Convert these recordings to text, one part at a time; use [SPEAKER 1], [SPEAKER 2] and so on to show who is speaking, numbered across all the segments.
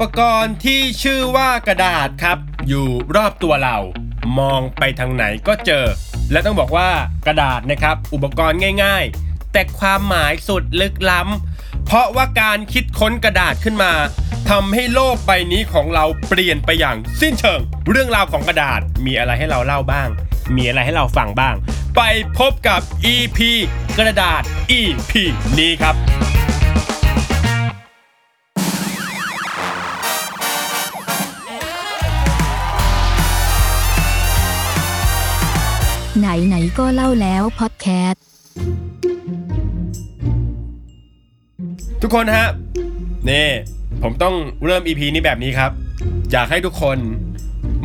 [SPEAKER 1] ปกรณ์ที่ชื่อว่ากระดาษครับ อยู่รอบตัวเรา มองไปทางไหนก็เจอ และต้องบอกว่ากระดาษนะครับ อุปกรณ์ง่าย ๆ แต่ความหมายสุดลึกล้ำ เพราะว่าการคิดค้นกระดาษขึ้นมาทำให้โลกใบนี้ของเราเปลี่ยนไปอย่างสิ้นเชิง เรื่องราวของกระดาษมีอะไรให้เราเล่าบ้าง มีอะไรให้เราฟังบ้าง ไปพบกับ EP กระดาษ EP นี้ครับ
[SPEAKER 2] ไหนก็เล่าแล้วพอดแคสต์
[SPEAKER 1] ทุกคนฮะนี่ผมต้องเริ่ม EP นี้แบบนี้ครับ อยากให้ทุกคน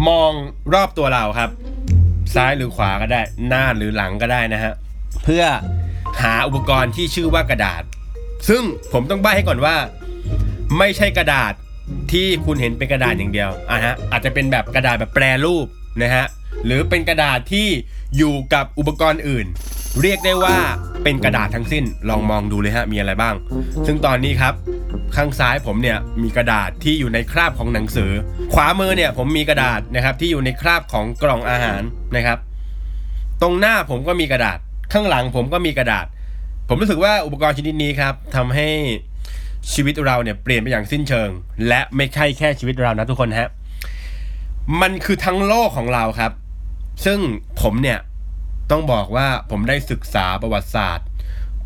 [SPEAKER 1] มองรอบตัวเราครับ ซ้ายหรือขวาก็ได้ หน้าหรือหลังก็ได้นะฮะ เพื่อหาอุปกรณ์ที่ชื่อว่ากระดาษ ซึ่งผมต้องใบ้ให้ก่อนว่า ไม่ใช่กระดาษที่คุณเห็นเป็นกระดาษอย่างเดียวอะฮะอาจจะเป็นแบบกระดาษแบบแปรรูปนะฮะหรือเป็นกระดาษที่ อยู่กับอุปกรณ์อื่น เรียกได้ว่าเป็นกระดาษทั้งสิ้นลองมองดูเลยฮะมีอะไรบ้าง ซึ่งตอนนี้ครับ ข้างซ้ายผมเนี่ยมีกระดาษที่อยู่ในคราบของหนังสือ ขวามือเนี่ยผมมีกระดาษนะครับที่อยู่ในคราบของกล่องอาหารนะครับ ตรงหน้าผมก็มีกระดาษ ข้างหลังผมก็มีกระดาษ ผมรู้สึกว่าอุปกรณ์ชนิดนี้ครับทำให้ชีวิตเราเนี่ยเปลี่ยนไปอย่างสิ้นเชิง และไม่ใช่แค่ชีวิตเรานะทุกคนฮะมันคือทั้งโลกของเราครับ ซึ่งผมเนี่ยต้องบอกว่าผมได้ศึกษาประวัติศาสตร์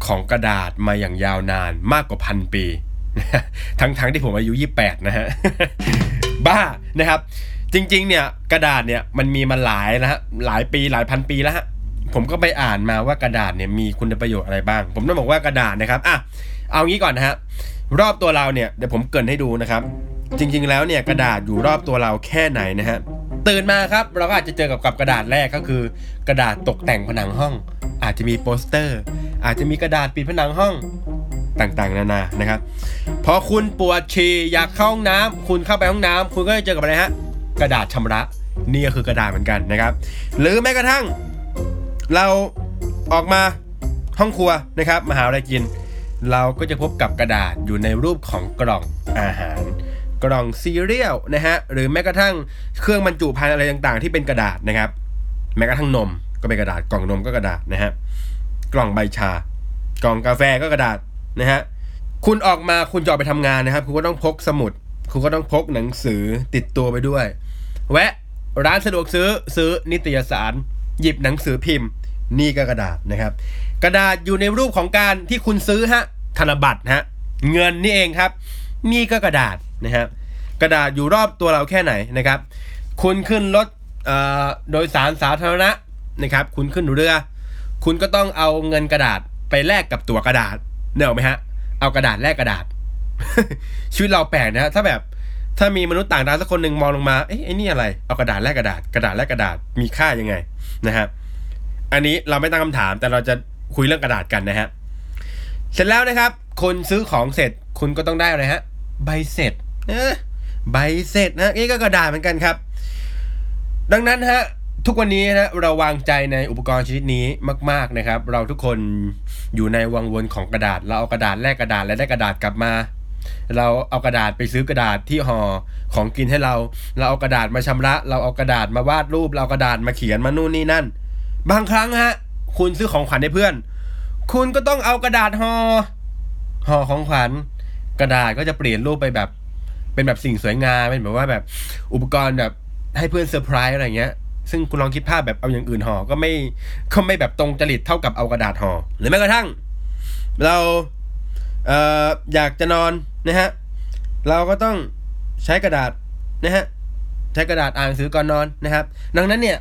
[SPEAKER 1] ของกระดาษมาอย่างยาวนานมากกว่าพันปี ทั้งๆทที่ผมอายุ 28 นะฮะ บ้านะครับ จริงๆ เนี่ยกระดาษเนี่ยมันมีมาหลายนะฮะหลายปีหลายพันปีแล้วฮะผมก็ไปอ่านมาว่ากระดาษเนี่ยมีคุณประโยชน์อะไรบ้าง ผมต้องบอกว่ากระดาษนะครับอะเอางี้ก่อนนะฮะรอบตัวเราเนี่ยเดี๋ยวผมเกินให้ดูนะครับ จริง ๆ แล้วเนี่ยกระดาษอยู่รอบตัวเราแค่ไหนนะฮะ ตื่นมาครับ เราก็อาจจะเจอกับกับกระดาษแรกก็คือ กระดาษตกแต่งผนังห้อง อาจจะมีโปสเตอร์ อาจจะมีกระดาษปิดผนังห้องต่างๆ นานานะครับ พอคุณปวดฉี่อยากเข้าห้องน้ำคุณเข้าไปห้องน้ำคุณก็จะเจอกับอะไรฮะกระดาษชำระนี่ก็คือกระดาษเหมือนกันนะครับ หรือแม้กระทั่ง เราออกมาห้องครัวนะครับมาหาอะไรกิน เราก็จะพบกับกระดาษอยู่ในรูปของกล่องอาหาร กล่องซีเรียลนะฮะหรือแม้กระทั่งเครื่องบรรจุภัณฑ์อะไรต่างๆ ที่เป็นกระดาษนะครับ แม้กระทั่งนมก็เป็นกระดาษกล่องนมก็กระดาษนะฮะกล่องใบชา กล่องกาแฟก็กระดาษนะฮะคุณออกมาคุณจะออกไปทำงานนะครับ คุณก็ต้องพกสมุด คุณก็ต้องพกหนังสือติดตัวไปด้วย แวะร้านสะดวกซื้อซื้อนิตยสาร หยิบหนังสือพิมพ์ นี่ก็กระดาษนะครับ กระดาษอยู่ในรูปของการที่คุณซื้อฮะธนบัตรฮะเงินนี่เองครับ นี่ก็กระดาษ นะครับกระดาษอยู่รอบตัวเราแค่ไหนนะครับ คุณขึ้นรถเอ่อโดยสารสาธารณะนะครับ คุณขึ้นเรือ คุณก็ต้องเอาเงินกระดาษไปแลกกับตัวกระดาษเนกออไหมฮะ เอากระดาษแลกกระดาษ ชีวิตเราแปลกนะฮะถ้าแบบถ้ามีมนุษย์ต่างดาวสักคนหนึ่งมองลงมา เอ๊ะไอ้นี่อะไร เอากระดาษแลกกระดาษ กระดาษแลกกระดาษ มีค่ายังไงนะฮะอันนี้เราไม่ตั้งคำถาม แต่เราจะคุยเรื่องกระดาษกันนะฮะ เสร็จแล้วนะครับ คนซื้อของเสร็จ คุณก็ต้องได้อะไรฮะ ใบเสร็จ ใบเสร็จนะนี่ก็กระดาษเหมือนกันครับ ดังนั้นฮะทุกวันนี้นะเราวางใจในอุปกรณ์ชนิดนี้มาก ๆนะครับ เราทุกคนอยู่ในวังวนของกระดาษ เราเอากระดาษแลกกระดาษและได้กระดาษกลับมา เราเอากระดาษไปซื้อกระดาษที่ห่อของกินให้เรา เราเอากระดาษมาชำระ เราเอากระดาษมาวาดรูป เราเอากระดาษมาเขียนมานู่นนี่นั่น บางครั้งฮะคุณซื้อของขวัญให้เพื่อน คุณก็ต้องเอากระดาษห่อห่อของขวัญกระดาษก็จะเปลี่ยนรูปไปแบบ เป็นแบบสิ่งสวยงามเป็นแบบว่าแบบอุปกรณ์แบบให้เพื่อนเซอร์ไพรส์อะไรเงี้ยซึ่งคุณลองคิดภาพแบบเอาอย่างอื่นห่อก็ไม่ก็ไม่แบบตรงจริตเท่ากับเอากระดาษห่อหรือแม้กระทั่ง เราเอ่ออยากจะนอนนะฮะเราก็ต้องใช้กระดาษนะฮะใช้กระดาษอ่านหนังสือก่อนนอนนะครับ ดังนั้นเนี่ย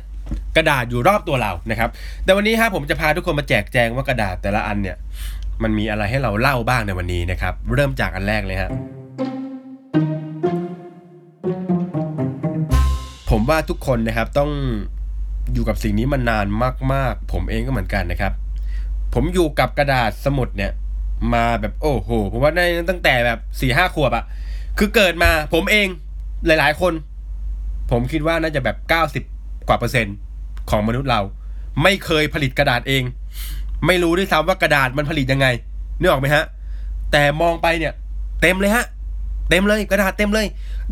[SPEAKER 1] กระดาษอยู่รอบตัวเรานะครับ แต่วันนี้ฮะผมจะพาทุกคนมาแจกแจงว่ากระดาษแต่ละอันเนี่ย มันมีอะไรให้เราเล่าบ้างในวันนี้นะครับ เริ่มจากอันแรกเลยฮะ ผมว่าทุกคนนะครับต้องอยู่กับสิ่งนี้มานานมาก ๆ ผมเองก็เหมือนกันนะครับ ผมอยู่กับกระดาษสมุดเนี่ย มาแบบโอ้โหผมว่าได้ตั้งแต่แบบสี่ห้าขวบอะคือเกิดมาผมเองหลาย ๆ คน ผมคิดว่าน่าจะแบบเก้าสิบกว่าเปอร์เซ็นต์ของมนุษย์เรา ไม่เคยผลิตกระดาษเอง ไม่รู้ด้วยซ้ำว่ากระดาษมันผลิตยังไงนึกออกไหมฮะ แต่มองไปเนี่ย เต็มเลยฮะ เต็มเลยกระดาษเต็มเลย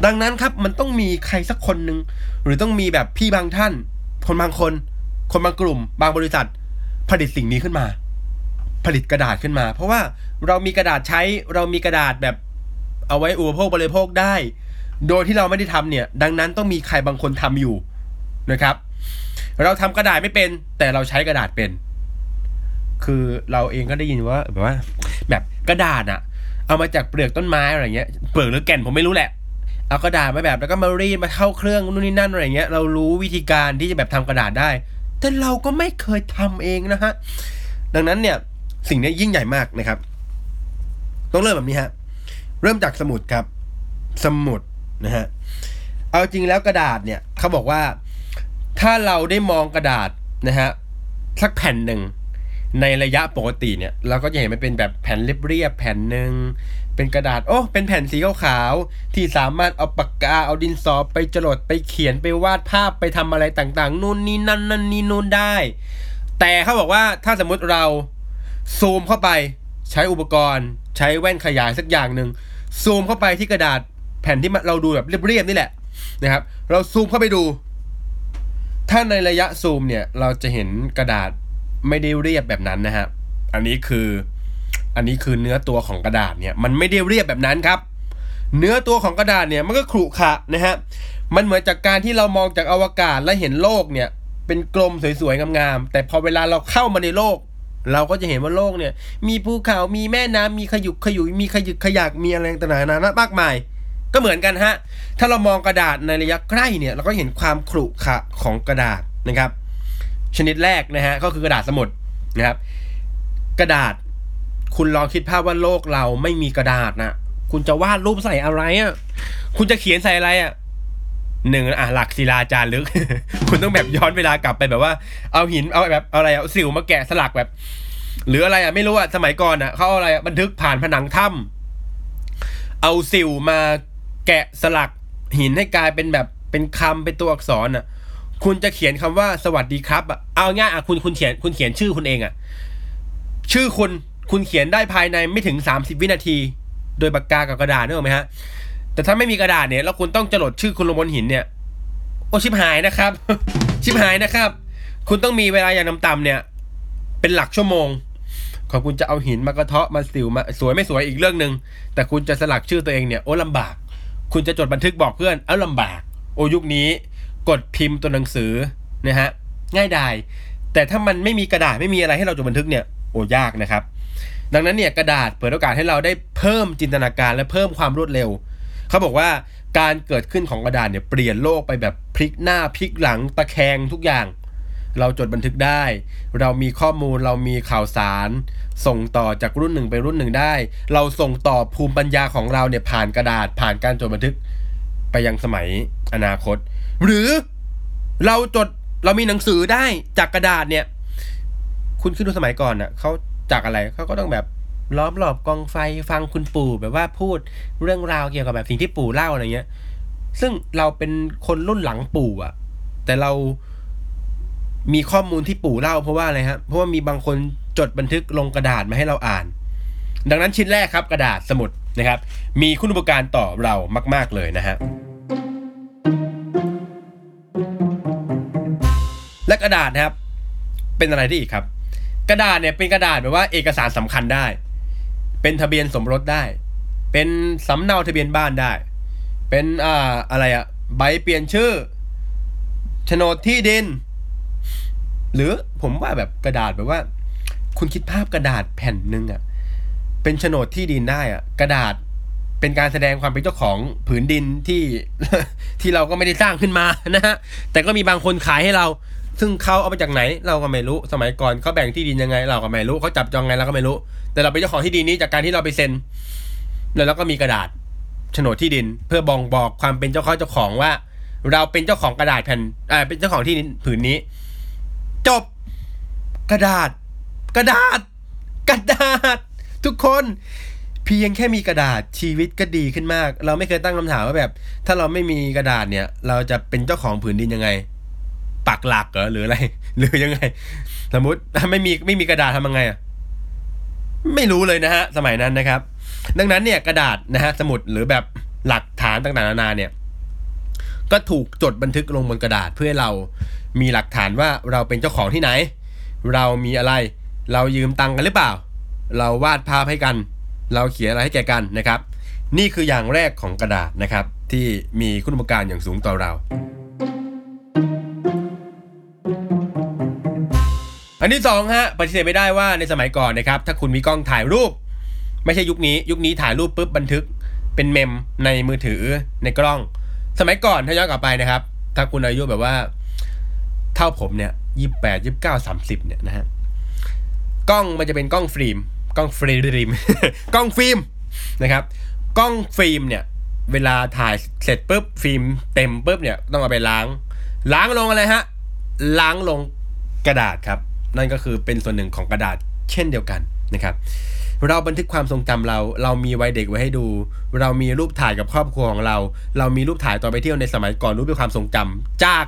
[SPEAKER 1] ดังนั้นครับมันต้องมีใครสักคนหนึ่งหรือต้องมีแบบพี่บางท่าน คนบางคน คนบางกลุ่ม บางบริษัท ผลิตสิ่งนี้ขึ้นมา ผลิตกระดาษขึ้นมา เพราะว่าเรามีกระดาษใช้เรามีกระดาษแบบเอาไว้อุปโภคบริโภคได้ โดยที่เราไม่ได้ทำเนี่ย ดังนั้นต้องมีใครบางคนทำอยู่นะครับ เราทำกระดาษไม่เป็น แต่เราใช้กระดาษเป็น คือเราเองก็ได้ยินว่าแบบว่า แบบกระดาษอะ เอามาจากเปลือกต้นไม้อะไรเงี้ยเปลือกหรือแก่นผมไม่รู้แหละเอากระดาษมาแบบแล้วก็มารีดมาเข้าเครื่องนู่นนี่นั่นอะไรเงี้ยเรารู้วิธีการที่จะแบบทำกระดาษได้ แต่เราก็ไม่เคยทำเองนะฮะดังนั้นเนี่ยสิ่งนี้ยิ่งใหญ่มากนะครับ ต้องเริ่มแบบนี้ฮะเริ่มจากสมุดครับ สมุดนะฮะเอาจริงแล้วกระดาษเนี่ยเขาบอกว่าถ้าเราได้มองกระดาษนะฮะสักแผ่นหนึ่ง ในระยะปกติเนี่ยเราก็จะเห็นมันเป็นแบบแผ่นเรียบๆแผ่นหนึ่งเป็นกระดาษโอ้เป็นแผ่นสีขาวๆที่สามารถเอาปากกาเอาดินสอไปจรดไปเขียนไปวาดภาพไปทำอะไรต่างๆนู่นนี่นั่นนั่นนี่นู่นได้ แต่เขาบอกว่าถ้าสมมุติเราซูมเข้าไปใช้อุปกรณ์ ใช้แว่นขยายสักอย่างหนึ่งซูมเข้าไปที่กระดาษแผ่นที่เราดูแบบเรียบๆนี่แหละนะครับ เราซูมเข้าไปดู ถ้าในระยะซูมเนี่ยเราจะเห็นกระดาษ ไม่ได้เรียบแบบนั้นนะฮะ อันนี้คือ อันนี้คือเนื้อตัวของกระดาษเนี่ย มันไม่ได้เรียบแบบนั้นครับ เนื้อตัวของกระดาษเนี่ยมันก็ขรุขระนะฮะ มันเหมือนจากการที่เรามองจากอวกาศและเห็นโลกเนี่ย เป็นกลมสวยๆงามๆแต่พอเวลาเราเข้ามาในโลก เราก็จะเห็นว่าโลกเนี่ย มีภูเขา มีแม่น้ำมีขยุกขยุยมีขยึกขยักมีอะไรต่างๆนานามากมาย ก็เหมือนกันฮะ ถ้าเรามองกระดาษในระยะใกล้เนี่ยเราก็เห็นความขรุขระของกระดาษนะครับ ชนิดแรกนะฮะก็คือกระดาษสมุดนะครับ กระดาษคุณลองคิดภาพว่าโลกเราไม่มีกระดาษนะคุณจะวาดรูปใส่อะไรอะคุณจะเขียนใส่อะไรอะหนึ่งอะหลักศิลาจารึก คุณต้องแบบย้อนเวลากลับไปแบบว่า เอาหินเอาแบบอะไรเอาสิวมาแกะสลักแบบ หรืออะไรอะไม่รู้อะสมัยก่อนอะเขาเอาอะไรบันทึกผ่านผนังถ้ำเอาสิวมาแกะสลักหินให้กลายเป็นแบบเป็นคำเป็นตัวอักษรอะ คุณจะเขียนคำว่าสวัสดีครับอะเอาง่ายอะคุณคุณเขียนคุณเขียนชื่อคุณเองอะชื่อคุณคุณเขียนได้ภายในไม่ถึง30วินาที โดยปากกากับกระดาษนึกออกไหมฮะ แต่ถ้าไม่มีกระดาษเนี่ยแล้วคุณต้องจดชื่อคุณลงบนหินเนี่ย โอชิบหายนะครับ ชิบหายนะครับ คุณต้องมีเวลาอย่างต่ำๆเนี่ย เป็นหลักชั่วโมงของคุณจะเอาหินมากระเทาะมาสิวมาสวยไม่สวยอีกเรื่องหนึ่งแต่คุณจะสลักชื่อตัวเองเนี่ยโอ้ลำบาก คุณจะจดบันทึกบอกเพื่อนเอ้าลำบาก โอ้ยุคนี้ กดพิมพ์ตัวหนังสือนะฮะง่ายดายแต่ถ้ามันไม่มีกระดาษไม่มีอะไรให้เราจดบันทึกเนี่ยโอ้ยากนะครับ ดังนั้นเนี่ยกระดาษเปิดโอกาสให้เราได้เพิ่มจินตนาการและเพิ่มความรวดเร็ว เขาบอกว่าการเกิดขึ้นของกระดาษเนี่ยเปลี่ยนโลกไปแบบพลิกหน้าพลิกหลังตะแคงทุกอย่าง เราจดบันทึกได้ เรามีข้อมูลเรามีข่าวสาร ส่งต่อจากรุ่นหนึ่งไปรุ่นหนึ่งได้ เราส่งต่อภูมิปัญญาของเราเนี่ยผ่านกระดาษผ่านการจดบันทึกไปยังสมัยอนาคต หรือเราจดเรามีหนังสือได้จากกระดาษเนี่ย คุณคิดดูสมัยก่อนน่ะเขาจากอะไรเขาก็ต้องแบบล้อมรอบกองไฟฟังคุณปู่แบบว่าพูดเรื่องราวเกี่ยวกับแบบสิ่งที่ปู่เล่าอะไรเงี้ย ซึ่งเราเป็นคนรุ่นหลังปู่อะแต่เรามีข้อมูลที่ปู่เล่าเพราะว่าอะไรฮะ เพราะว่ามีบางคนจดบันทึกลงกระดาษมาให้เราอ่าน ดังนั้นชิ้นแรกครับกระดาษสมุดนะครับ มีคุณอุปการต่อเรามาก ๆเลยนะฮะ และกระดาษนะครับ เป็นอะไรที่อีกครับ กระดาษเนี่ยเป็นกระดาษแบบว่าเอกสารสำคัญได้ เป็นทะเบียนสมรสได้ เป็นสำเนาทะเบียนบ้านได้ เป็นอ่าอะไรอะใบเปลี่ยนชื่อโฉนดที่ดิน หรือผมว่าแบบกระดาษแบบว่า คุณคิดภาพกระดาษแผ่นหนึ่งอะเป็นโฉนดที่ดินได้อะกระดาษเป็นการแสดงความเป็นเจ้าของผืนดินที่ที่เราก็ไม่ได้สร้างขึ้นมานะฮะแต่ก็มีบางคนขายให้เรา ซึ่งเขาเอามาจากไหนเราก็ไม่รู้สมัยก่อนเขาแบ่งที่ดินยังไง เราก็ไม่รู้เขาจับจองไงเราก็ไม่รู้ แต่เราเป็นเจ้าของที่ดินนี้จากการที่เราไปเซ็น แล้วเราก็มีกระดาษโฉนดที่ดิน เพื่อบ่งบอกความเป็นเจ้าของเจ้าของว่า เราเป็นเจ้าของกระดาษแผ่นอ่าเป็นเจ้าของที่ดินผืนนี้ จบกระดาษ กระดาษ กระดาษ ทุกคนเพียงแค่มีกระดาษชีวิตก็ดีขึ้นมาก เราไม่เคยตั้งคำถามว่าแบบ ถ้าเราไม่มีกระดาษเนี่ย เราจะเป็นเจ้าของผืนดินยังไง ปักหลักเหรอหรืออะไร หรือยังไง สมมติถ้าไม่มีไม่มีกระดาษทำยังไงอะไม่รู้เลยนะฮะสมัยนั้นนะครับ ดังนั้นเนี่ยกระดาษนะฮะสมุดหรือแบบหลักฐานต่างๆนานาเนี่ย ก็ถูกจดบันทึกลงบนกระดาษเพื่อเรามีหลักฐานว่าเราเป็นเจ้าของที่ไหน เรามีอะไร เรายืมตังค์กันหรือเปล่า เราวาดภาพให้กัน เราเขียนอะไรให้แก่กันนะครับ นี่คืออย่างแรกของกระดาษนะครับ ที่มีคุณอุปการอย่างสูงต่อเรา อันที่สองฮะปฏิเสธไม่ได้ว่าในสมัยก่อนนะครับ ถ้าคุณมีกล้องถ่ายรูป ไม่ใช่ยุคนี้ยุคนี้ถ่ายรูปปุ๊บบันทึกเป็นเมมในมือถือในกล้อง สมัยก่อนถ้าย้อนกลับไปนะครับ ถ้าคุณอายุแบบว่า เท่าผมเนี่ยยี่แปดยี่เก้าสามสิบเนี่ยนะฮะกล้องมันจะเป็นกล้องฟิล์มกล้องฟิล์มกล้องฟิล์มนะครับ กล้องฟิล์มเนี่ย เวลาถ่ายเสร็จปุ๊บฟิล์มเต็มปุ๊บเนี่ยต้องเอาไปล้าง ล้างลงอะไรฮะ ล้างลงกระดาษครับ นั่นก็คือเป็นส่วนหนึ่งของกระดาษเช่นเดียวกันนะครับเราบันทึกความทรงจำเรา เรามีวัยเด็กไว้ให้ดู เรามีรูปถ่ายกับครอบครัวของเรา เรามีรูปถ่ายตอนไปเที่ยวในสมัยก่อนรูปเป็นความทรงจำจาก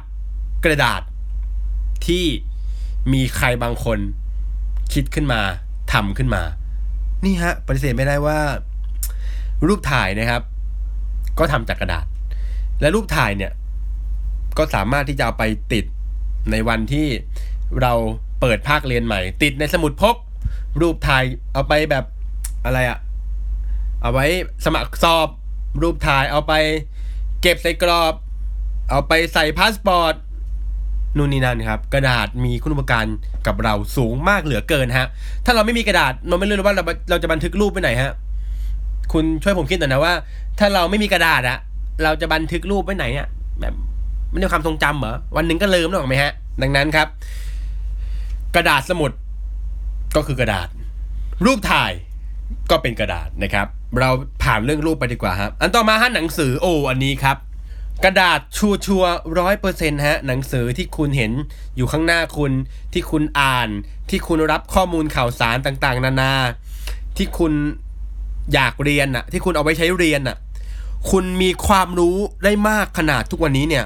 [SPEAKER 1] กระดาษที่มีใครบางคนคิดขึ้นมาทำขึ้นมา นี่ฮะปฏิเสธไม่ได้ว่า รูปถ่ายนะครับ ก็ทำจากกระดาษ และรูปถ่ายเนี่ย ก็สามารถที่จะเอาไปติดในวันที่เรา เปิดภาคเรียนใหม่ ติดในสมุดพก รูปถ่ายเอาไปแบบอะไรอะเอาไว้สมัครสอบ รูปถ่ายเอาไป เก็บใส่กรอบ เอาไปใส่พาสปอร์ตนู่นนี่นั่นครับ กระดาษมีคุณอุปการกับเราสูงมากเหลือเกินฮะ ถ้าเราไม่มีกระดาษเราไม่รู้ว่าเราเราจะบันทึกรูปไปไหนฮะคุณช่วยผมคิดหน่อยนะว่า ถ้าเราไม่มีกระดาษอะเราจะบันทึกรูปไว้ไหนอะแบบไม่ได้ความทรงจำเหรอวันหนึ่งก็ลืมหรอกไหมฮะ ดังนั้นครับ กระดาษสมุดก็คือกระดาษ รูปถ่ายก็เป็นกระดาษนะครับ เราผ่านเรื่องรูปไปดีกว่าครับ อันต่อมาฮะหนังสือโอ้อันนี้ครับ กระดาษชัวชัวร้อยเปอร์เซ็นต์ฮะหนังสือที่คุณเห็นอยู่ข้างหน้าคุณ ที่คุณอ่าน ที่คุณรับข้อมูลข่าวสารต่างๆ นานา ที่คุณอยากเรียนน่ะที่คุณเอาไว้ใช้เรียนน่ะคุณมีความรู้ได้มากขนาดทุกวันนี้เนี่ย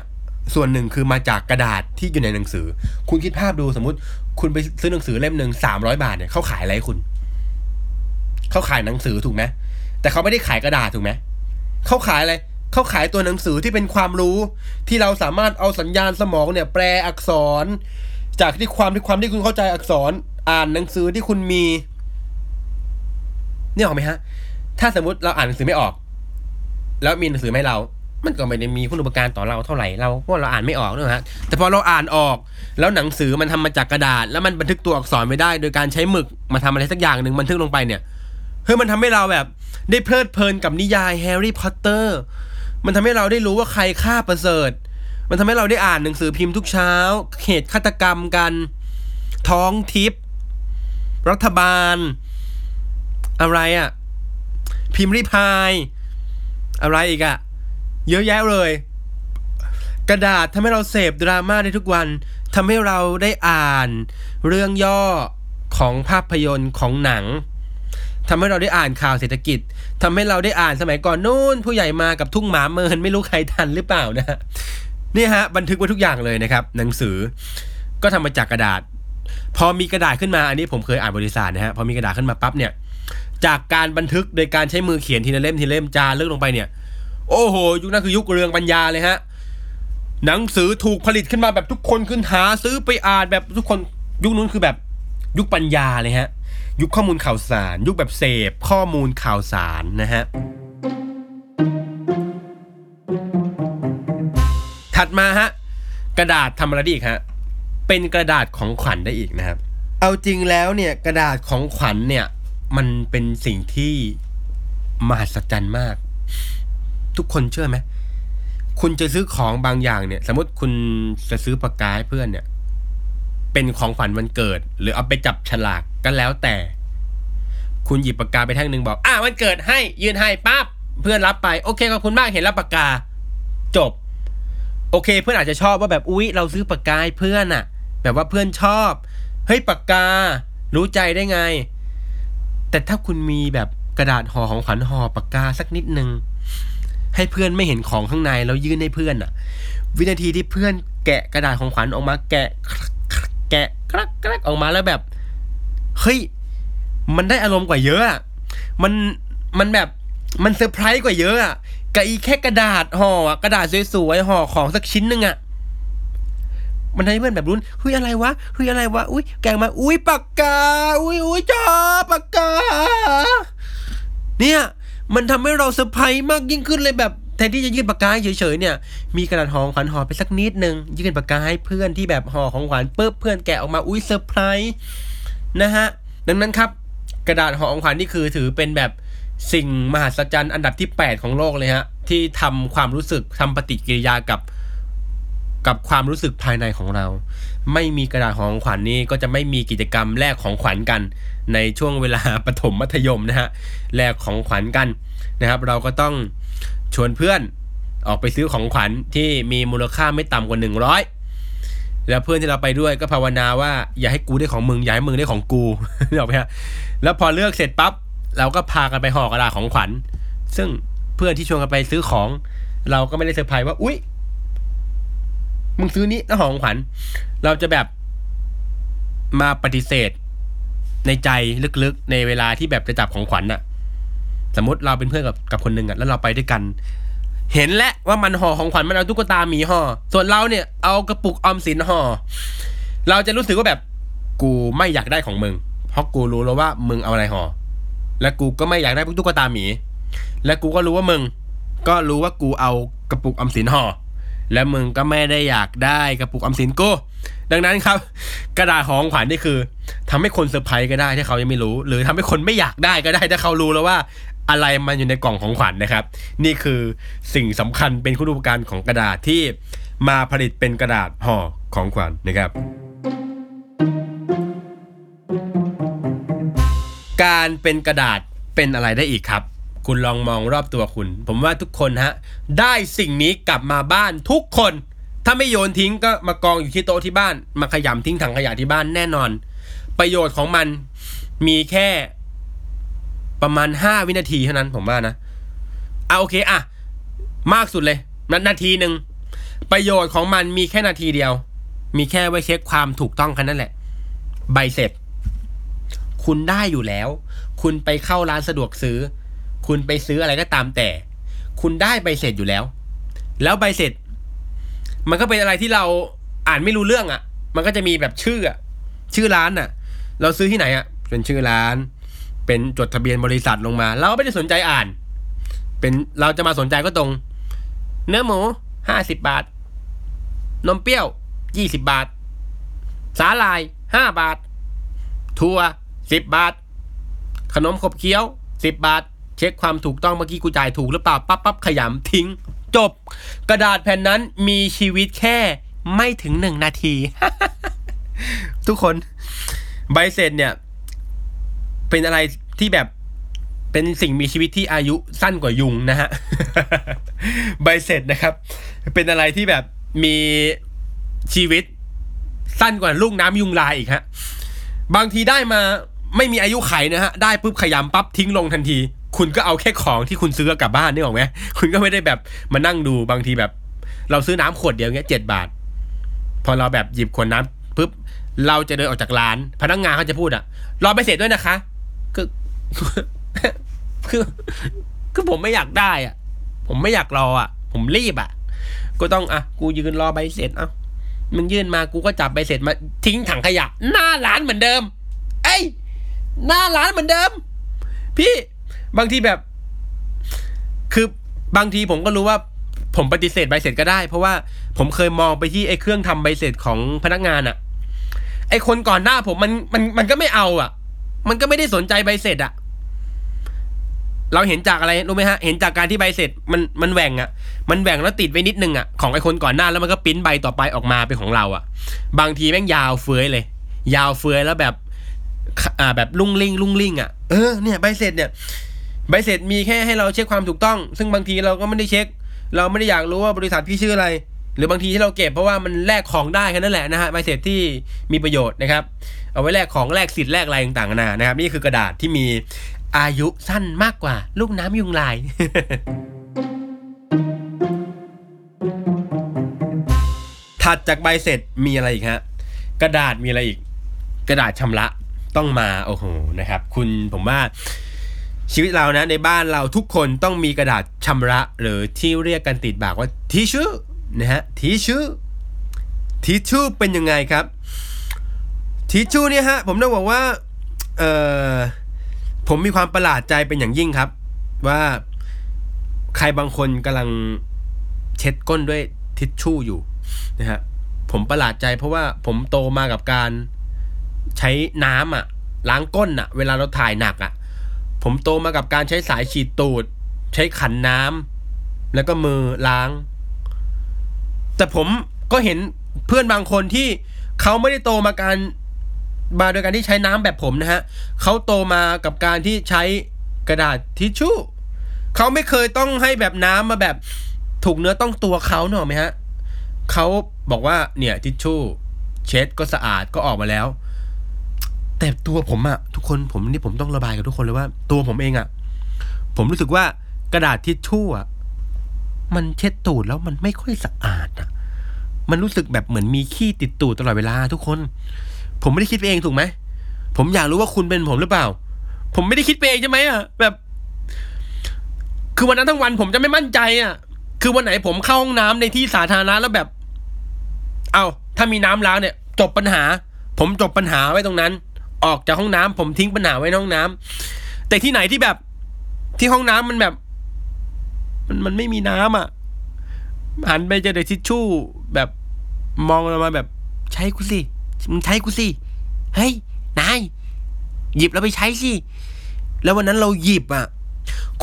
[SPEAKER 1] ส่วนหนึ่งคือมาจากกระดาษที่อยู่ในหนังสือ คุณคิดภาพดูสมมติคุณไปซื้อหนังสือเล่มหนึ่งสามร้อยบาทเนี่ยเขาขายอะไรคุณ เขาขายหนังสือถูกไหมแต่เขาไม่ได้ขายกระดาษถูกไหมเขาขายอะไรเขาขายตัวหนังสือที่เป็นความรู้ ที่เราสามารถเอาสัญญาณสมองเนี่ย แปลอักษร จากที่ความที่ความที่คุณเข้าใจอักษร อ่านหนังสือที่คุณมีเนี่ยออกไหมฮะ ถ้าสมมติเราอ่านหนังสือไม่ออก แล้วมีหนังสือไม่เรา มันก็ไม่ได้มีคุณอุปการต่อเราเท่าไหร่เราเพราะเราอ่านไม่ออกนะฮะแต่พอเราอ่านออก แล้วหนังสือมันทำมาจากกระดาษ แล้วมันบันทึกตัวอักษรไว้ได้ โดยการใช้หมึกมาทำอะไรสักอย่างหนึ่งบันทึกลงไปเนี่ยเฮ้ยมันทำให้เราแบบ ได้เพลิดเพลินกับนิยายแฮร์รี่พอตเตอร์มันทำให้เราได้รู้ว่าใครฆ่าประเสริฐ มันทำให้เราได้อ่านหนังสือพิมพ์ทุกเช้าเหตุฆาตกรรมกัน ท้องทิพย์รัฐบาล อะไรอะพิมพ์ริพาย อะไรอีกอะ เยอะแยะเลย กระดาษทำให้เราเสพดราม่าได้ทุกวันทำให้เราได้อ่าน เรื่องย่อของภาพยนตร์ของหนังทำให้เราได้อ่านข่าวเศรษฐกิจทำให้เราได้อ่านสมัยก่อนนู่น ผู้ใหญ่มากับทุ่งหมาเมินไม่รู้ใครทันหรือเปล่านะฮะนี่ฮะ บันทึกไว้ทุกอย่างเลยนะครับ หนังสือก็ทำมาจากกระดาษ พอมีกระดาษขึ้นมาอันนี้ผมเคยอ่านบริษัทนะฮะพอมีกระดาษขึ้นมาปั๊บเนี่ยจากการบันทึกโดยการใช้มือเขียนทีละเล่มทีละเล่มจารึกลงไปเนี่ย โอ้โห ยุคนั้นคือยุคเรืองปัญญาเลยฮะ หนังสือถูกผลิตขึ้นมาแบบทุกคนขึ้นหาซื้อไปอ่านแบบทุกคนยุคนู้นคือแบบยุคปัญญาเลยฮะ ยุคข้อมูลข่าวสาร ยุคแบบเสพข้อมูลข่าวสารนะฮะ ถัดมาฮะ กระดาษทำอะไรได้อีกฮะ เป็นกระดาษของขวัญได้อีกนะครับ เอาจริงแล้วเนี่ยกระดาษของขวัญเนี่ย มันเป็นสิ่งที่มหัศจรรย์มาก ทุกคนเชื่อไหมคุณจะซื้อของบางอย่างเนี่ย สมมติคุณจะซื้อปากกาให้เพื่อนเนี่ย เป็นของขวัญวันเกิด หรือเอาไปจับฉลากก็แล้วแต่ คุณหยิบปากกาไปแท่งหนึ่งบอก อะวันเกิดให้ ยืนให้ปั๊บเพื่อนรับไปโอเคขอบคุณมากเห็นรับปากกา จบ โอเค เพื่อนอาจจะชอบว่าแบบอุ๊ย เราซื้อปากกาให้เพื่อนอะแบบว่าเพื่อนชอบเฮ้ยปากกา รู้ใจได้ไง แต่ถ้าคุณมีแบบกระดาษห่อของขวัญห่อปากกาสักนิดนึง ให้เพื่อนไม่เห็นของข้างในแล้วยื่นให้เพื่อนอะวินาทีที่เพื่อนแกะกระดาษของขวัญออกมา แกะแกะกรักกรักออกมาแล้วแบบเฮ้ยมันได้อารมณ์กว่าเยอะอะมันมันแบบมันเซอร์ไพรส์กว่าเยอะอะกับอีแค่กระดาษห่อกระดาษสวยๆห่อของสักชิ้นหนึ่งอะมันทำให้เพื่อนแบบลุ้นเฮ้ยอะไรวะเฮ้ยอะไรวะอุ้ยแกงมา อุ้ยปากกา อุ้ยอุ้ยจ้าปากกา เนี่ย มันทำให้เราเซอร์ไพรส์มากยิ่งขึ้นเลยแบบแทนที่จะยื่นปากกาเฉยๆเนี่ย มีกระดาษห่อของขวัญห่อไปสักนิดนึง ยื่นปากกาให้เพื่อนที่แบบห่อของขวัญปุ๊บเพื่อนแกะออกมาอุ้ยเซอร์ไพรส์นะฮะ ดังนั้นครับ กระดาษห่อของขวัญนี่คือถือเป็นแบบสิ่งมหัศจรรย์อันดับที่ 8 ของโลกเลยฮะ ที่ทำความรู้สึกทำปฏิกิริยากับ กับความรู้สึกภายในของเรา ไม่มีกระดาษของขวัญนี่ก็จะไม่มีกิจกรรมแลกของขวัญกัน ในช่วงเวลาปฐมมัธยมนะฮะแลกของขวัญกันนะครับ เราก็ต้องชวนเพื่อนออกไปซื้อของขวัญที่มีมูลค่าไม่ต่ำกว่า 100 แล้วเพื่อนที่เราไปด้วยก็ภาวนาว่าอย่าให้กูได้ของมึงอย่าให้มึงได้ของกูนึกออกไหมฮะแล้วพอเลือกเสร็จปั๊บเราก็พากันไปห่อกระดาษของขวัญ ซึ่งเพื่อนที่ชวนกันไปซื้อของ เราก็ไม่ได้เซอร์ไพรส์ว่า อุ๊ย มึงซื้อนี้แล้วของขวัญ เราจะแบบมาปฏิเสธ ในใจลึกๆ ในเวลาที่แบบจะจับของขวัญน่ะสมมติเราเป็นเพื่อนกับกับคนหนึ่งอะแล้วเราไปด้วยกัน เห็นแล้วว่ามันห่อของขวัญมันเอาตุ๊กตาหมีห่อส่วนเราเนี่ยเอากระปุกออมสินห่อเราจะรู้สึกว่าแบบ กูไม่อยากได้ของมึง เพราะกูรู้แล้วว่ามึงเอาอะไรห่อและกูก็ไม่อยากได้พวกตุ๊กตาหมี และกูก็รู้ว่ามึง ก็รู้ว่ากูเอากระปุกออมสินห่อ และมึงก็ไม่ได้อยากได้กระปุกออมสินกูดังนั้นครับ กระดาษของขวัญนี่คือทำให้คนเซอร์ไพรส์ก็ได้ถ้าเขายังไม่รู้ หรือทำให้คนไม่อยากได้ก็ได้ถ้าเขารู้แล้วว่าอะไรมันอยู่ในกล่องของขวัญนะครับ นี่คือสิ่งสำคัญเป็นคุณูปการของกระดาษที่มาผลิตเป็นกระดาษห่อของขวัญนะครับ การเป็นกระดาษเป็นอะไรได้อีกครับ คุณลองมองรอบตัวคุณ ผมว่าทุกคนฮะ ได้สิ่งนี้กลับมาบ้านทุกคน ถ้าไม่โยนทิ้งก็มากองอยู่ที่โต๊ะที่บ้าน มาขยำทิ้งถังขยะที่บ้านแน่นอน ประโยชน์ของมันมีแค่ประมาณห้าวินาทีเท่านั้นผมว่านะเอาโอเคอะมากสุดเลยนานาทีหนึ่งประโยชน์ของมันมีแค่นาทีเดียว มีแค่ไว้เช็คความถูกต้องแค่นั้นแหละ ใบเสร็จ คุณได้อยู่แล้ว คุณไปเข้าร้านสะดวกซื้อ คุณไปซื้ออะไรก็ตามแต่ คุณได้ใบเสร็จอยู่แล้ว แล้วใบเสร็จ มันก็เป็นอะไรที่เราอ่านไม่รู้เรื่องอะ่ะ มันก็จะมีแบบชื่ออะชื่อร้านอะ เราซื้อที่ไหนอะ่ะ เป็นชื่อร้าน เป็นจดทะเบียนบริษัทลงมา เราไม่ได้สนใจอ่าน เป็นเราจะมาสนใจก็ตรง เนื้อหมูห้าสิบบาท นมเปรี้ยวยี่สิบบาท สาลายห้าบาท ถั่วสิบบาท ขนมขบเคี้ยวสิบบาท เช็คความถูกต้องเมื่อกี้กูจ่ายถูกหรือเปล่าปั๊บปั๊บขยำทิ้ง จบ กระดาษแผ่นนั้นมีชีวิตแค่ไม่ถึงหนึ่งนาที ทุกคนใบเสร็จเนี่ย เป็นอะไรที่แบบเป็นสิ่งมีชีวิตที่อายุสั้นกว่ายุงนะฮะใบเสร็จนะครับ เป็นอะไรที่แบบมีชีวิตสั้นกว่าลูกน้ำยุงลายอีกฮะ บางทีได้มาไม่มีอายุไขนะฮะ ได้ปุ๊บขยำปั๊บทิ้งลงทันที คุณก็เอาแค่ของที่คุณซื้อกลับบ้านนี่หรอกไหมคุณก็ไม่ได้แบบมานั่งดูบางทีแบบ เราซื้อน้ำขวดเดียวเงี้ยเจ็ดบาท พอเราแบบหยิบขวดน้ำปุ๊บเราจะเดินออกจากร้าน พนักงานเขาจะพูดอะรอไปเสร็จด้วยนะคะคือคือคือผมไม่อยากได้อะผมไม่อยากรออะผมรีบอะ ก็ต้องอะ กูยืนรอใบเสร็จเอ้ามึงยื่นมากูก็จับใบเสร็จมาทิ้งถังขยะ หน้าร้านเหมือนเดิม เอ้ยหน้าร้านเหมือนเดิม พี่ บางทีแบบ คือบางทีผมก็รู้ว่า ผมปฏิเสธใบเสร็จก็ได้ เพราะว่าผมเคยมองไปที่ไอ้เครื่องทำใบเสร็จของพนักงานอะไอ้คนก่อนหน้าผมมันมันมันก็ไม่เอาอะมันก็ไม่ได้สนใจใบเสร็จอะเราเห็นจากอะไรรู้ไหมฮะ เห็นจากการที่ใบเสร็จมันมันแหว่งอะมันแหว่งแล้วติดไว้นิดนึงอะของไอ้คนก่อนหน้าแล้วมันก็ปิ้นใบต่อไปออกมาเป็นของเราอะบางทีแม่งยาวเฟื้อยเลย ยาวเฟื้อยแล้วแบบ อ่าแบบลุ่งลิงลุ่งลิงอะเออเนี่ยใบเสร็จเนี่ย ใบเสร็จมีแค่ให้เราเช็คความถูกต้อง ซึ่งบางทีเราก็ไม่ได้เช็ค เราไม่ได้อยากรู้ว่าบริษัทพี่ชื่ออะไร หรือบางทีที่เราเก็บเพราะว่ามันแลกของได้แค่นั้นแหละนะฮะใบเสร็จที่มีประโยชน์นะครับเอาไว้แลกของแลกสิทธิ์แลกอะไรต่างๆนานานะครับ นี่คือกระดาษที่มีอายุสั้นมากกว่า ลูกน้ำยุงลายถัดจากใบเสร็จมีอะไรอีกฮะกระดาษมีอะไรอีก กระดาษชำระต้องมาโอ้โหนะครับ คุณผมว่า ชีวิตเรานะในบ้านเราทุกคนต้องมีกระดาษชำระ หรือที่เรียกกันติดปากว่าทิชชู่นะฮะทิชชู่ทิชชู่เป็นยังไงครับทิชชู่เนี่ยฮะผมต้องบอกว่าเออผมมีความประหลาดใจเป็นอย่างยิ่งครับ ว่าใครบางคนกำลังเช็ดก้นด้วยทิชชู่อยู่นะฮะผมประหลาดใจเพราะว่าผมโตมากับการใช้น้ำอะล้างก้นอะเวลาเราถ่ายหนักอะ ผมโตมากับการใช้สายฉีดตูด ใช้ขันน้ำแล้วก็มือล้าง แต่ผมก็เห็นเพื่อนบางคนที่เขาไม่ได้โตมาการมาโดยการที่ใช้น้ำแบบผมนะฮะเขาโตมากับการที่ใช้กระดาษทิชชู่เขาไม่เคยต้องให้แบบน้ำมาแบบถูกเนื้อต้องตัวเขาหนอะไหมฮะเขาบอกว่าเนี่ยทิชชู่ เช็ดก็สะอาดก็ออกมาแล้ว แต่ตัวผมอะทุกคนผมนี่ผมต้องระบายกับทุกคนเลยว่า ตัวผมเองอะผมรู้สึกว่ากระดาษทิชชู่อะมันเช็ดตูดแล้วมันไม่ค่อยสะอาดอะมันรู้สึกแบบเหมือนมีขี้ติดตูดตลอดเวลา ทุกคน ผมไม่ได้คิดไปเองถูกไหมผมอยากรู้ว่าคุณเป็นผมหรือเปล่า ผมไม่ได้คิดไปเองใช่ไหมอะแบบ คือวันนั้นทั้งวันผมจะไม่มั่นใจอะคือวันไหนผมเข้าห้องน้ำในที่สาธารณะแล้วแบบ เอาถ้ามีน้ำล้างเนี่ย จบปัญหา ผมจบปัญหาไว้ตรงนั้น ออกจากห้องน้ำผมทิ้งปัญหาไว้ในห้องน้ำแต่ที่ไหนที่แบบที่ห้องน้ำมันแบบ มันมันไม่มีน้ำอะหันไปเจอแต่ทิชชู่ แบบมองลงมาแบบ ใช้กูสิมึงใช้กูสิเฮ้ยนายหยิบแล้วไปใช้สิแล้ววันนั้นเราหยิบอะ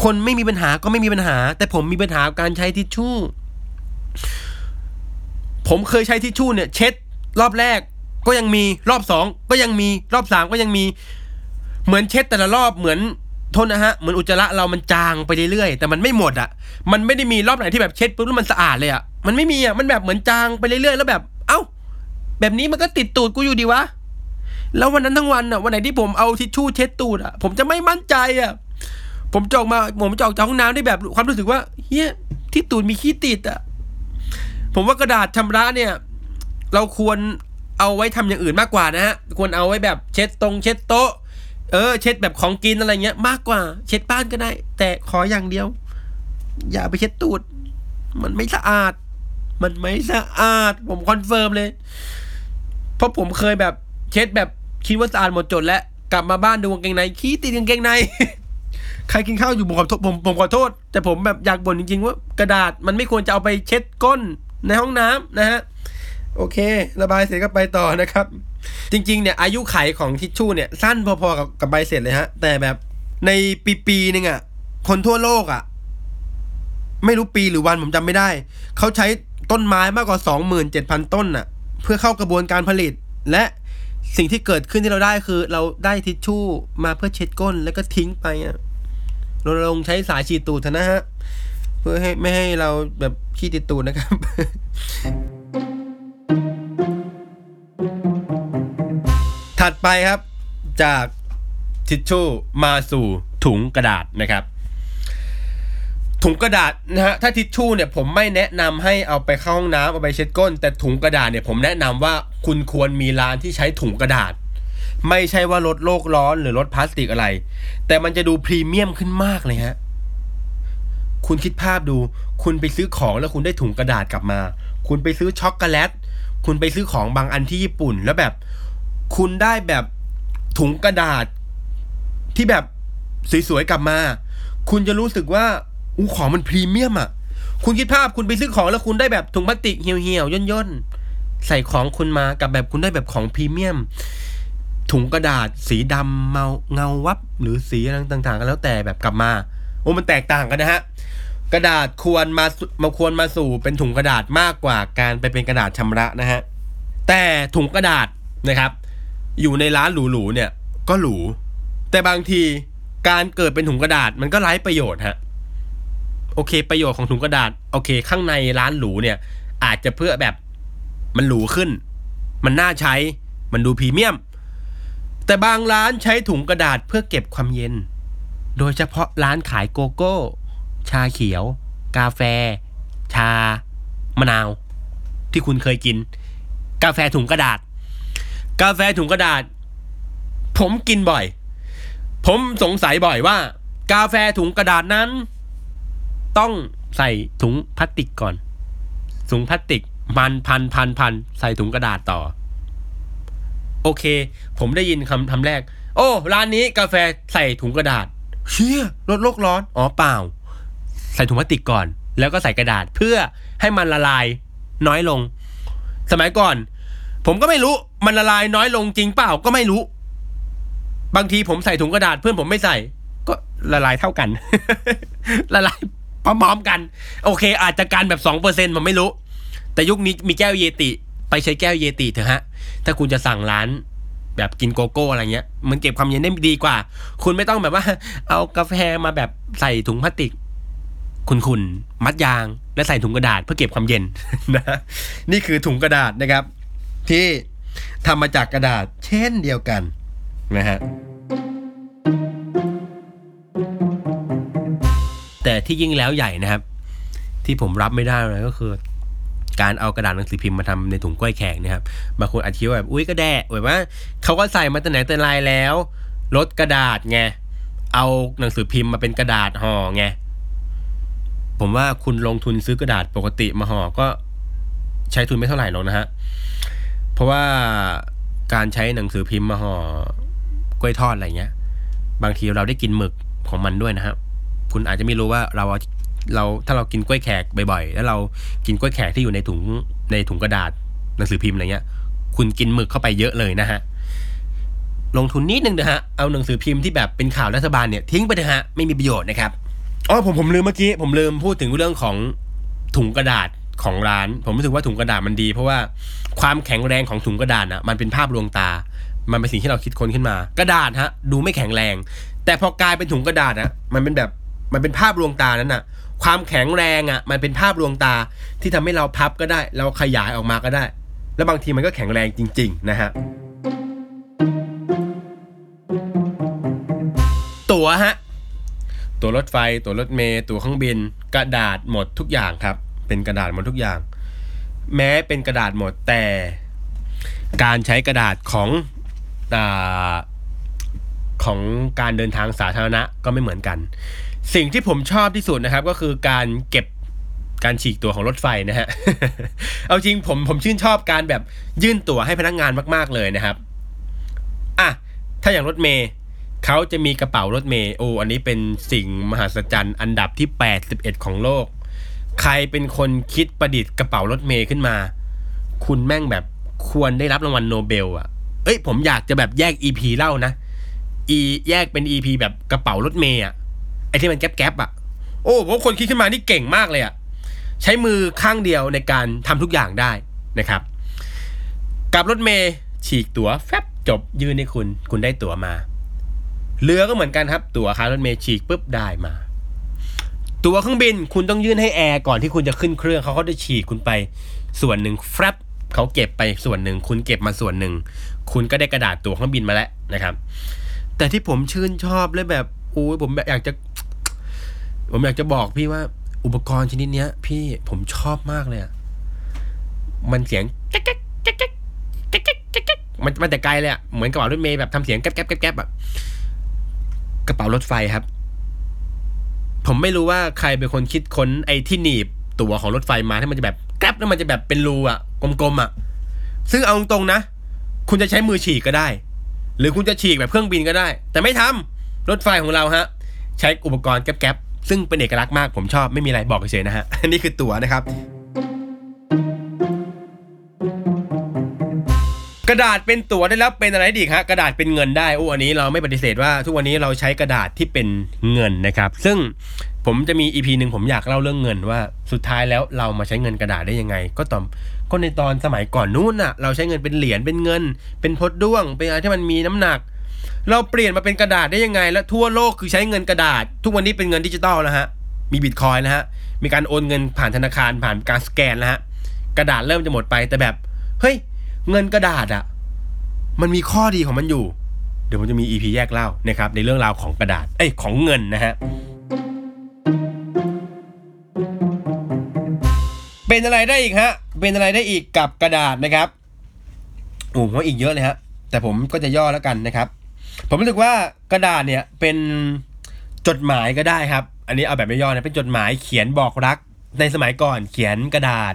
[SPEAKER 1] คนไม่มีปัญหาก็ไม่มีปัญหา แต่ผมมีปัญหาการใช้ทิชชู่ ผมเคยใช้ทิชชู่เนี่ย เช็ดรอบแรก ก็ยังมีรอบสองก็ยังมีรอบสามก็ยังมี เหมือนเช็ดแต่ละรอบเหมือนโทษนะฮะเหมือนอุจจาระเรามันจางไปเรื่อยๆแต่มันไม่หมดอะ มันไม่ได้มีรอบไหนที่แบบเช็ดปุ๊บแล้วมันสะอาดเลยอะมันไม่มีอะมันแบบเหมือนจางไปเรื่อยๆแล้วแบบ เอ้า แบบนี้มันก็ติดตูดกูอยู่ดีวะแล้ววันนั้นทั้งวันอะวันไหนที่ผมเอาทิชชู่เช็ดตูดอะผมจะไม่มั่นใจอะผมจอกมาผมจออกจากห้องน้ำได้แบบความรู้สึกว่าเฮียที่ตูดมีขี้ติดอะผมว่ากระดาษชำระเนี่ย เราควร เอาไว้ทำอย่างอื่นมากกว่านะฮะควรเอาไว้แบบเช็ดตรงเช็ดโต๊ะ เออ เช็ดแบบของกินอะไรเงี้ย มากกว่า เช็ดบ้านก็ได้ แต่ขออย่างเดียว อย่าไปเช็ดตูด มันไม่สะอาด มันไม่สะอาด ผม confirm เลย เพราะผมเคยแบบเช็ดแบบคิดว่าสะอาดหมดจดแล้วกลับมาบ้านดูกางเกงในขี้ติดกางเกงในใครกินข้าวอยู่ผมขอโทษผมผมขอโทษ แต่ผมแบบอยากบ่นจริงๆว่ากระดาษมันไม่ควรจะเอาไปเช็ดก้นในห้องน้ำนะฮะ โอเค ระบายเสร็จก็ไปต่อนะครับ จริงๆเนี่ยอายุไขของทิชชู่เนี่ยสั้นพอๆกับกับใบเสร็จเลยฮะ แต่แบบในปีปีๆนึงอะ คนทั่วโลกอะ ไม่รู้ปีหรือวันผมจำไม่ได้ เขาใช้ต้นไม้มากกว่า27,000ต้นน่ะ เพื่อเข้ากระบวนการผลิต และสิ่งที่เกิดขึ้นที่เราได้คือ เราได้ทิชชู่มาเพื่อเช็ดก้นแล้วก็ทิ้งไปอะเราลงใช้สายฉีดตูดเถอะนะฮะ เพื่อให้ไม่ให้เราแบบขี้ติดตูดนะครับ ถัดไปครับจากทิชชู่มาสู่ถุงกระดาษนะครับ ถุงกระดาษนะฮะถ้าทิชชู่เนี่ยผมไม่แนะนำให้เอาไปเข้าห้องน้ำเอาไปเช็ดก้น แต่ถุงกระดาษเนี่ยผมแนะนำว่าคุณควรมีร้านที่ใช้ถุงกระดาษ ไม่ใช่ว่าลดโลกร้อนหรือลดพลาสติกอะไร แต่มันจะดูพรีเมียมขึ้นมากเลยฮะคุณคิดภาพดู คุณไปซื้อของแล้วคุณได้ถุงกระดาษกลับมา คุณไปซื้อช็อกโกแลต คุณไปซื้อของบางอันที่ญี่ปุ่นแล้วแบบ คุณได้แบบถุงกระดาษ ที่แบบสวยๆกลับมา คุณจะรู้สึกว่าอู้ของมันพรีเมียมอะ คุณคิดภาพคุณไปซื้อของแล้วคุณได้แบบถุงพลาสติกเหี่ยวๆย่นๆใส่ของคุณมากับแบบคุณได้แบบของพรีเมียม ถุงกระดาษ สีดำเมาเงาวับ หรือสีอะไรต่างๆก็แล้วแต่แบบกลับมาโอ้มันแตกต่างกันนะฮะกระดาษควรมามาควรมาสู่เป็นถุงกระดาษมากกว่าการไปเป็นกระดาษชำระนะฮะแต่ถุงกระดาษนะครับ อยู่ในร้านหรูๆเนี่ยก็หรู แต่บางทีการเกิดเป็นถุงกระดาษมันก็ไร้ประโยชน์ฮะโอเค ประโยชน์ของถุงกระดาษโอเค ข้างในร้านหรูเนี่ย อาจจะเพื่อแบบมันหรูขึ้น มันน่าใช้มันดูพรีเมียม แต่บางร้านใช้ถุงกระดาษเพื่อเก็บความเย็น โดยเฉพาะร้านขายโกโก้ ชาเขียว กาแฟ ชามะนาว ที่คุณเคยกิน กาแฟถุงกระดาษ กาแฟถุงกระดาษ ผมกินบ่อย ผมสงสัยบ่อยว่า กาแฟถุงกระดาษนั้น ต้องใส่ถุงพลาสติกก่อน ถุงพลาสติกมันพันพันพันใส่ถุงกระดาษต่อ โอเค ผมได้ยินคำทำแรก โอ้ ร้านนี้กาแฟใส่ถุงกระดาษเชี่ยลดโลกร้อน อ๋อเปล่า ใส่ถุงพลาสติกก่อน แล้วก็ใส่กระดาษเพื่อให้มันละลายน้อยลง สมัยก่อน ผมก็ไม่รู้ มันละลายน้อยลงจริงเปล่าก็ไม่รู้ บางทีผมใส่ถุงกระดาษเพื่อนผมไม่ใส่ ก็ละลายเท่ากัน ละลายพร้อมๆกัน โอเค อาจจะกันแบบสองเปอร์เซ็นผมไม่รู้ แต่ยุคนี้มีแก้วเยติ ไปใช้แก้วเยติเถอะฮะ ถ้าคุณจะสั่งร้านแบบกินโกโก้อะไรเงี้ย มันเก็บความเย็นได้ดีกว่า คุณไม่ต้องแบบว่า เอากาแฟมาแบบใส่ถุงพลาสติก คุณๆมัดยางและใส่ถุงกระดาษเพื่อเก็บความเย็นนะนี่คือถุงกระดาษนะครับ ที่ ทำมาจากกระดาษเช่นเดียวกันนะฮะแต่ที่ยิ่งแล้วใหญ่นะครับ ที่ผมรับไม่ได้เลยก็คือการเอากระดาษหนังสือพิมพ์มาทำในถุงกล้วยแขกเนะครับบางคนอาจจะคิดว่าแบบอุ้ยก็แดะแบบว่าเขาก็ใส่มาแต่ไหนแต่ไรแล้วลดกระดาษไงเอาหนังสือพิมพ์มาเป็นกระดาษห่อไงผมว่าคุณลงทุนซื้อกระดาษปกติมาห่อก็ใช้ทุนไม่เท่าไหร่หรอกนะฮะ เพราะว่าการใช้หนังสือพิมพ์มาห่อกล้วยทอดอะไรเงี้ย บางทีเราได้กินหมึกของมันด้วยนะครับ คุณอาจจะไม่รู้ว่าเราเอาเราถ้าเรากินกล้วยแขกบ่อยๆ แล้วเรากินกล้วยแขกที่อยู่ในถุงในถุงกระดาษหนังสือพิมพ์อะไรเงี้ย คุณกินหมึกเข้าไปเยอะเลยนะฮะ ลงทุนนิดนึงนะฮะ เอาหนังสือพิมพ์ที่แบบเป็นข่าวรัฐบาลเนี่ยทิ้งไปเถอะฮะ ไม่มีประโยชน์นะครับ อ๋อผมผมลืมเมื่อกี้ ผมลืมพูดถึงเรื่องของถุงกระดาษ ของร้าน ผมรู้สึกว่าถุงกระดาษมันดี เพราะว่าความแข็งแรงของถุงกระดาษอะมันเป็นภาพลวงตา มันเป็นสิ่งที่เราคิดค้นขึ้นมา กระดาษฮะ ดูไม่แข็งแรง แต่พอกลายเป็นถุงกระดาษอะมันเป็นแบบมันเป็นภาพลวงตานั้นอะความแข็งแรงอะมันเป็นภาพลวงตาที่ทำให้เราพับก็ได้ เราขยายออกมาก็ได้ แล้วบางทีมันก็แข็งแรงจริง ๆ นะฮะตั๋วฮะ ตั๋วรถไฟ ตั๋วรถเมล์ตั๋วเครื่องบิน กระดาษหมดทุกอย่างครับ เป็นกระดาษหมดทุกอย่าง แม้เป็นกระดาษหมดแต่ การใช้กระดาษของอของการเดินทางสาธารณะก็ไม่เหมือนกัน สิ่งที่ผมชอบที่สุดนะครับ ก็คือการเก็บการฉีกตัวของรถไฟนะฮะ เอาจริงผมผมชื่นชอบการแบบยื่นตั๋วให้พนักงานมาก ๆเลยนะครับ อะ ถ้าอย่างรถเมย์เขาจะมีกระเป๋ารถเมย์โอ้อันนี้เป็นสิ่งมหัศจรรย์อันดับที่ 81 ของโลก ใครเป็นคนคิดประดิษฐ์กระเป๋ารถเมย์ขึ้นมา คุณแม่งแบบควรได้รับรางวัลโนเบลอะเอ้ย ผมอยากจะแบบแยก EP เล่านะอีแยกเป็น EP แบบกระเป๋ารถเมย์อะไอ้ที่มันแก๊บๆอะโอ้ผมคนคิดขึ้นมานี่เก่งมากเลยอะใช้มือข้างเดียวในการทำทุกอย่างได้นะครับ กับรถเมย์ฉีกตั๋วแฟบจบยื่นให้คุณ คุณได้ตั๋วมา เรือก็เหมือนกันครับ ตั๋วคารถเมย์ฉีกปุ๊บได้มา ตัวเครื่องบินคุณต้องยื่นให้แอร์ก่อนที่คุณจะขึ้นเครื่องเขาก็จะฉีกคุณไปส่วนหนึ่งแฟบเขาเก็บไปส่วนหนึ่ง คุณเก็บมาส่วนหนึ่ง คุณก็ได้กระดาษตัวเครื่องบินมาแล้วนะครับ แต่ที่ผมชื่นชอบเลยแบบโอ้ยผมแบบอยากจะ ผมอยากจะบอกพี่ว่าอุปกรณ์ชนิดเนี้ย พี่ผมชอบมากเลยอะมันเสียงแก๊กแก๊กแก๊กแก๊กแก๊กแก๊กแก๊กแก๊กมันมันแต่ไกลเลยอะเหมือนกระเป๋ารถเมย์แบบทำเสียงแก๊บแก๊บแก๊บแก๊บอะกระเป๋ารถไฟครับ ผมไม่รู้ว่าใครเป็นคนคิดค้นไอ้ที่หนีบตัวของรถไฟมาที่มันจะแบบแกลบแล้วมันจะแบบเป็นรูอะกลมๆอะซึ่งเอาตรงๆนะ คุณจะใช้มือฉีกก็ได้ หรือคุณจะฉีกแบบเครื่องบินก็ได้ แต่ไม่ทำรถไฟของเราฮะ ใช้อุปกรณ์แก๊บๆซึ่งเป็นเอกลักษณ์มากผมชอบไม่มีอะไรบอกเฉยๆนะฮะนี่คือตั๋วนะครับ กระดาษเป็นตั๋วได้แล้วเป็นอะไรดีครับกระดาษเป็นเงินได้โอ้อันนี้เราไม่ปฏิเสธว่า ทุกวันนี้เราใช้กระดาษที่เป็นเงินนะครับ ซึ่งผมจะมีอีพีหนึ่งผมอยากเล่าเรื่องเงินว่าสุดท้ายแล้วเรามาใช้เงินกระดาษได้ยังไง ก็ตอนก็ในตอนสมัยก่อนนู้นน่ะ เราใช้เงินเป็นเหรียญเป็นเงิน เป็นพดด้วง เป็นอะไรที่มันมีน้ำหนัก เราเปลี่ยนมาเป็นกระดาษได้ยังไง และทั่วโลกคือใช้เงินกระดาษ ทุกวันนี้เป็นเงินดิจิตอลแล้วฮะมีบิตคอยน์แล้วฮะมีการโอนเงินผ่านธนาคารผ่านการสแกนแล้วฮะกระดาษเริ่มจะหมดไปแต่แบบเฮ้ย เงินกระดาษอะมันมีข้อดีของมันอยู่ เดี๋ยวผมจะมี EP แยกเล่านะครับในเรื่องราวของกระดาษเอ้ยของเงินนะฮะเป็นอะไรได้อีกฮะ เป็นอะไรได้อีกกับกระดาษนะครับโอ้ผมว่าอีกเยอะเลยฮะ แต่ผมก็จะย่อแล้วกันนะครับ ผมรู้สึกว่ากระดาษเนี่ยเป็นจดหมายก็ได้ครับ อันนี้เอาแบบไม่ย่อนะเป็นจดหมายเขียนบอกรักในสมัยก่อนเขียนกระดาษ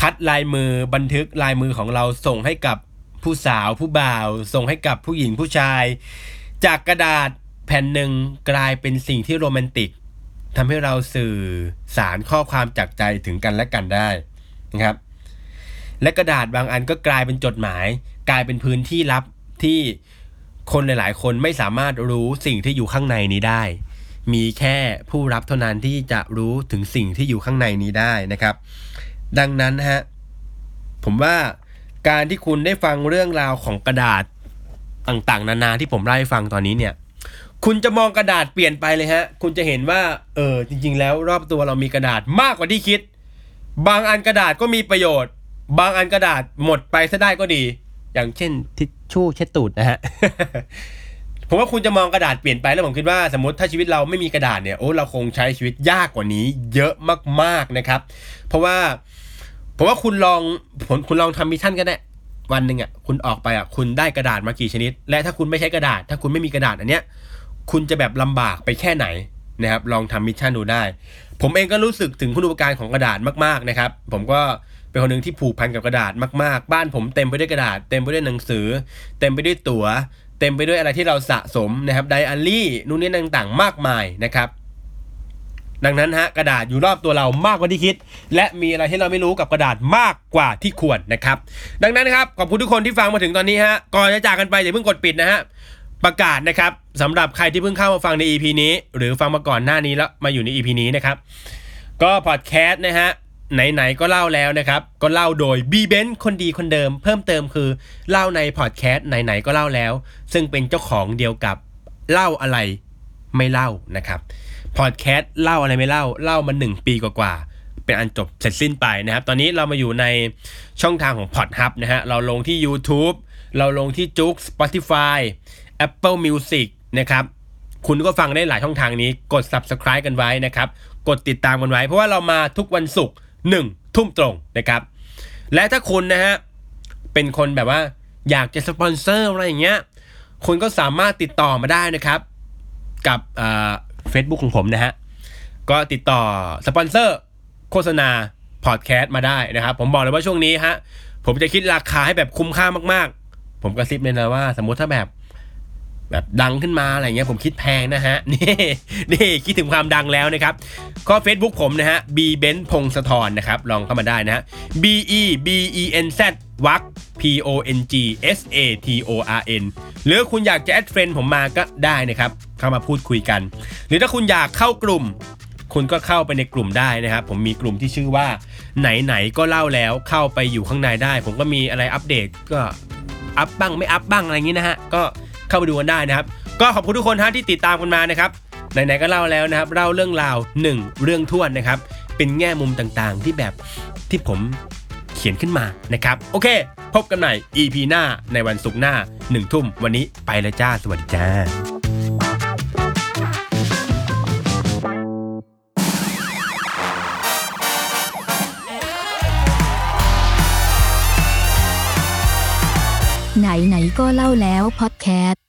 [SPEAKER 1] คัดลายมือบันทึกลายมือของเราส่งให้กับผู้สาวผู้บ่าว ส่งให้กับผู้หญิงผู้ชาย จากกระดาษแผ่นหนึ่งกลายเป็นสิ่งที่โรแมนติกทำให้เราสื่อสารข้อความจากใจถึงกันและกันได้นะครับ และกระดาษบางอันก็กลายเป็นจดหมาย กลายเป็นพื้นที่ลับที่คนหลาย ๆ คนไม่สามารถรู้สิ่งที่อยู่ข้างในนี้ได้ มีแค่ผู้รับเท่านั้นที่จะรู้ถึงสิ่งที่อยู่ข้างในนี้ได้นะครับ ดังนั้นฮะผมว่าการที่คุณได้ฟังเรื่องราวของกระดาษต่างๆ นานาที่ผมเล่าให้ฟังตอนนี้เนี่ย คุณจะมองกระดาษเปลี่ยนไปเลยฮะ คุณจะเห็นว่า เออจริง ๆ แล้วรอบตัวเรามีกระดาษมากกว่าที่คิด บางอันกระดาษก็มีประโยชน์ บางอันกระดาษหมดไปซะได้ก็ดี อย่างเช่นทิชชู่เช็ดตูดนะฮะผมว่าคุณจะมองกระดาษเปลี่ยนไปแล้วผมคิดว่าสมมติถ้าชีวิตเราไม่มีกระดาษเนี่ยโอ้เราคงใช้ชีวิตยากกว่านี้ เยอะมากๆนะครับ เพราะว่า ผมว่าคุณลองผมคุณลองทำ mission ก็ได้ วันหนึ่งอะคุณออกไปอะคุณได้กระดาษมากี่ชนิด และถ้าคุณไม่ใช้กระดาษ ถ้าคุณไม่มีกระดาษอันเนี้ย คุณจะแบบลำบากไปแค่ไหนนะครับลองทำ mission ดูได้ ผมเองก็รู้สึกถึงคุณอุปการของกระดาษมากๆนะครับ ผมก็เป็นคนหนึ่งที่ผูกพันกับกระดาษมากๆ บ้านผมเต็มไปด้วยกระดาษ เต็มไปด้วยหนังสือ เต็มไปด้วยตั๋ว เต็มไปด้วยอะไรที่เราสะสมนะครับไดอารี่นู่นนี่ต่างๆ มากมายนะครับ ดังนั้นฮะกระดาษอยู่รอบตัวเรามากกว่าที่คิด และมีอะไรที่เราไม่รู้กับกระดาษมากกว่าที่ควรนะครับ ดังนั้นนะครับขอบคุณทุกคนที่ฟังมาถึงตอนนี้ฮะก่อนจะจากกันไปอย่าเพิ่งกดปิดนะฮะประกาศนะครับสำหรับใครที่เพิ่งเข้ามาฟังใน EP นี้ หรือฟังมาก่อนหน้านี้แล้วมาอยู่ใน EP นี้นะครับ ก็พอดแคสต์นะฮะไหนๆก็เล่าแล้วนะครับ ก็เล่าโดยบีเบนคนดีคนเดิม เพิ่มเติมคือเล่าในพอดแคสต์ไหนๆก็เล่าแล้ว ซึ่งเป็นเจ้าของเดียวกับเล่าอะไรไม่เล่านะครับ พอดแคสต์เล่าอะไรไม่เล่าเล่ามาหนึ่งปีกว่าๆเป็นอันจบเสร็จสิ้นไปนะครับ ตอนนี้เรามาอยู่ในช่องทางของ p o d h u b นะฮะเราลงที่ YouTube เราลงที่จุก Spotify Apple Music นะครับคุณก็ฟังได้หลายช่องทางนี้กด subscribe กันไว้นะครับ กดติดตามกันไว้ เพราะว่าเรามาทุกวันศุกร์หนึ่งทุ่มตรงนะครับ และถ้าคุณนะฮะเป็นคนแบบว่าอยากจะสปอนเซอร์อะไรอย่างเงี้ยคุณก็สามารถติดต่อมาได้นะครับ กับ เฟซบุ๊กของผมนะฮะ ก็ติดต่อสปอนเซอร์โฆษณาพอดแคสต์มาได้นะครับ ผมบอกเลยว่าช่วงนี้ฮะ ผมจะคิดราคาให้แบบคุ้มค่ามากๆ ผมกระซิบเลยนะว่า สมมติถ้าแบบแบบดังขึ้นมาอะไรเงี้ยผมคิดแพงนะฮะ นี่นี่คิดถึงความดังแล้วนะครับ ก็ Facebook ผมนะฮะ B Ben พงศธรนะครับ ลองเข้ามาได้นะฮะ B E B E N Z วัก P O N G S A T O R N หรือคุณอยากจะแอดเฟรนผมมาก็ได้นะครับ เข้ามาพูดคุยกัน หรือถ้าคุณอยากเข้ากลุ่ม คุณก็เข้าไปในกลุ่มได้นะครับ ผมมีกลุ่มที่ชื่อว่า ไหนๆก็เล่าแล้วเข้าไปอยู่ข้างในได้ ผมก็มีอะไรอัปเดตก็อัพบ้างไม่อัพบ้างอะไรอย่างนี้นะฮะก็เข้าไปดูกันได้นะครับ ก็ขอบคุณทุกคนฮะที่ติดตามกันมานะครับไหนๆก็เล่าแล้วนะครับเล่าเรื่องราวหนึ่งเรื่องท่วนนะครับ เป็นแง่มุมต่างๆที่แบบที่ผม ขียนขึ้นมานะครับ โอเค พบกันใหม่ EP หน้าในวันศุกร์หน้าหนึ่งทุ่มวันนี้ไปแล้วจ้า สวัสดีจ้า
[SPEAKER 2] ไหนไหนๆก็เล่าแล้วพอดแคสต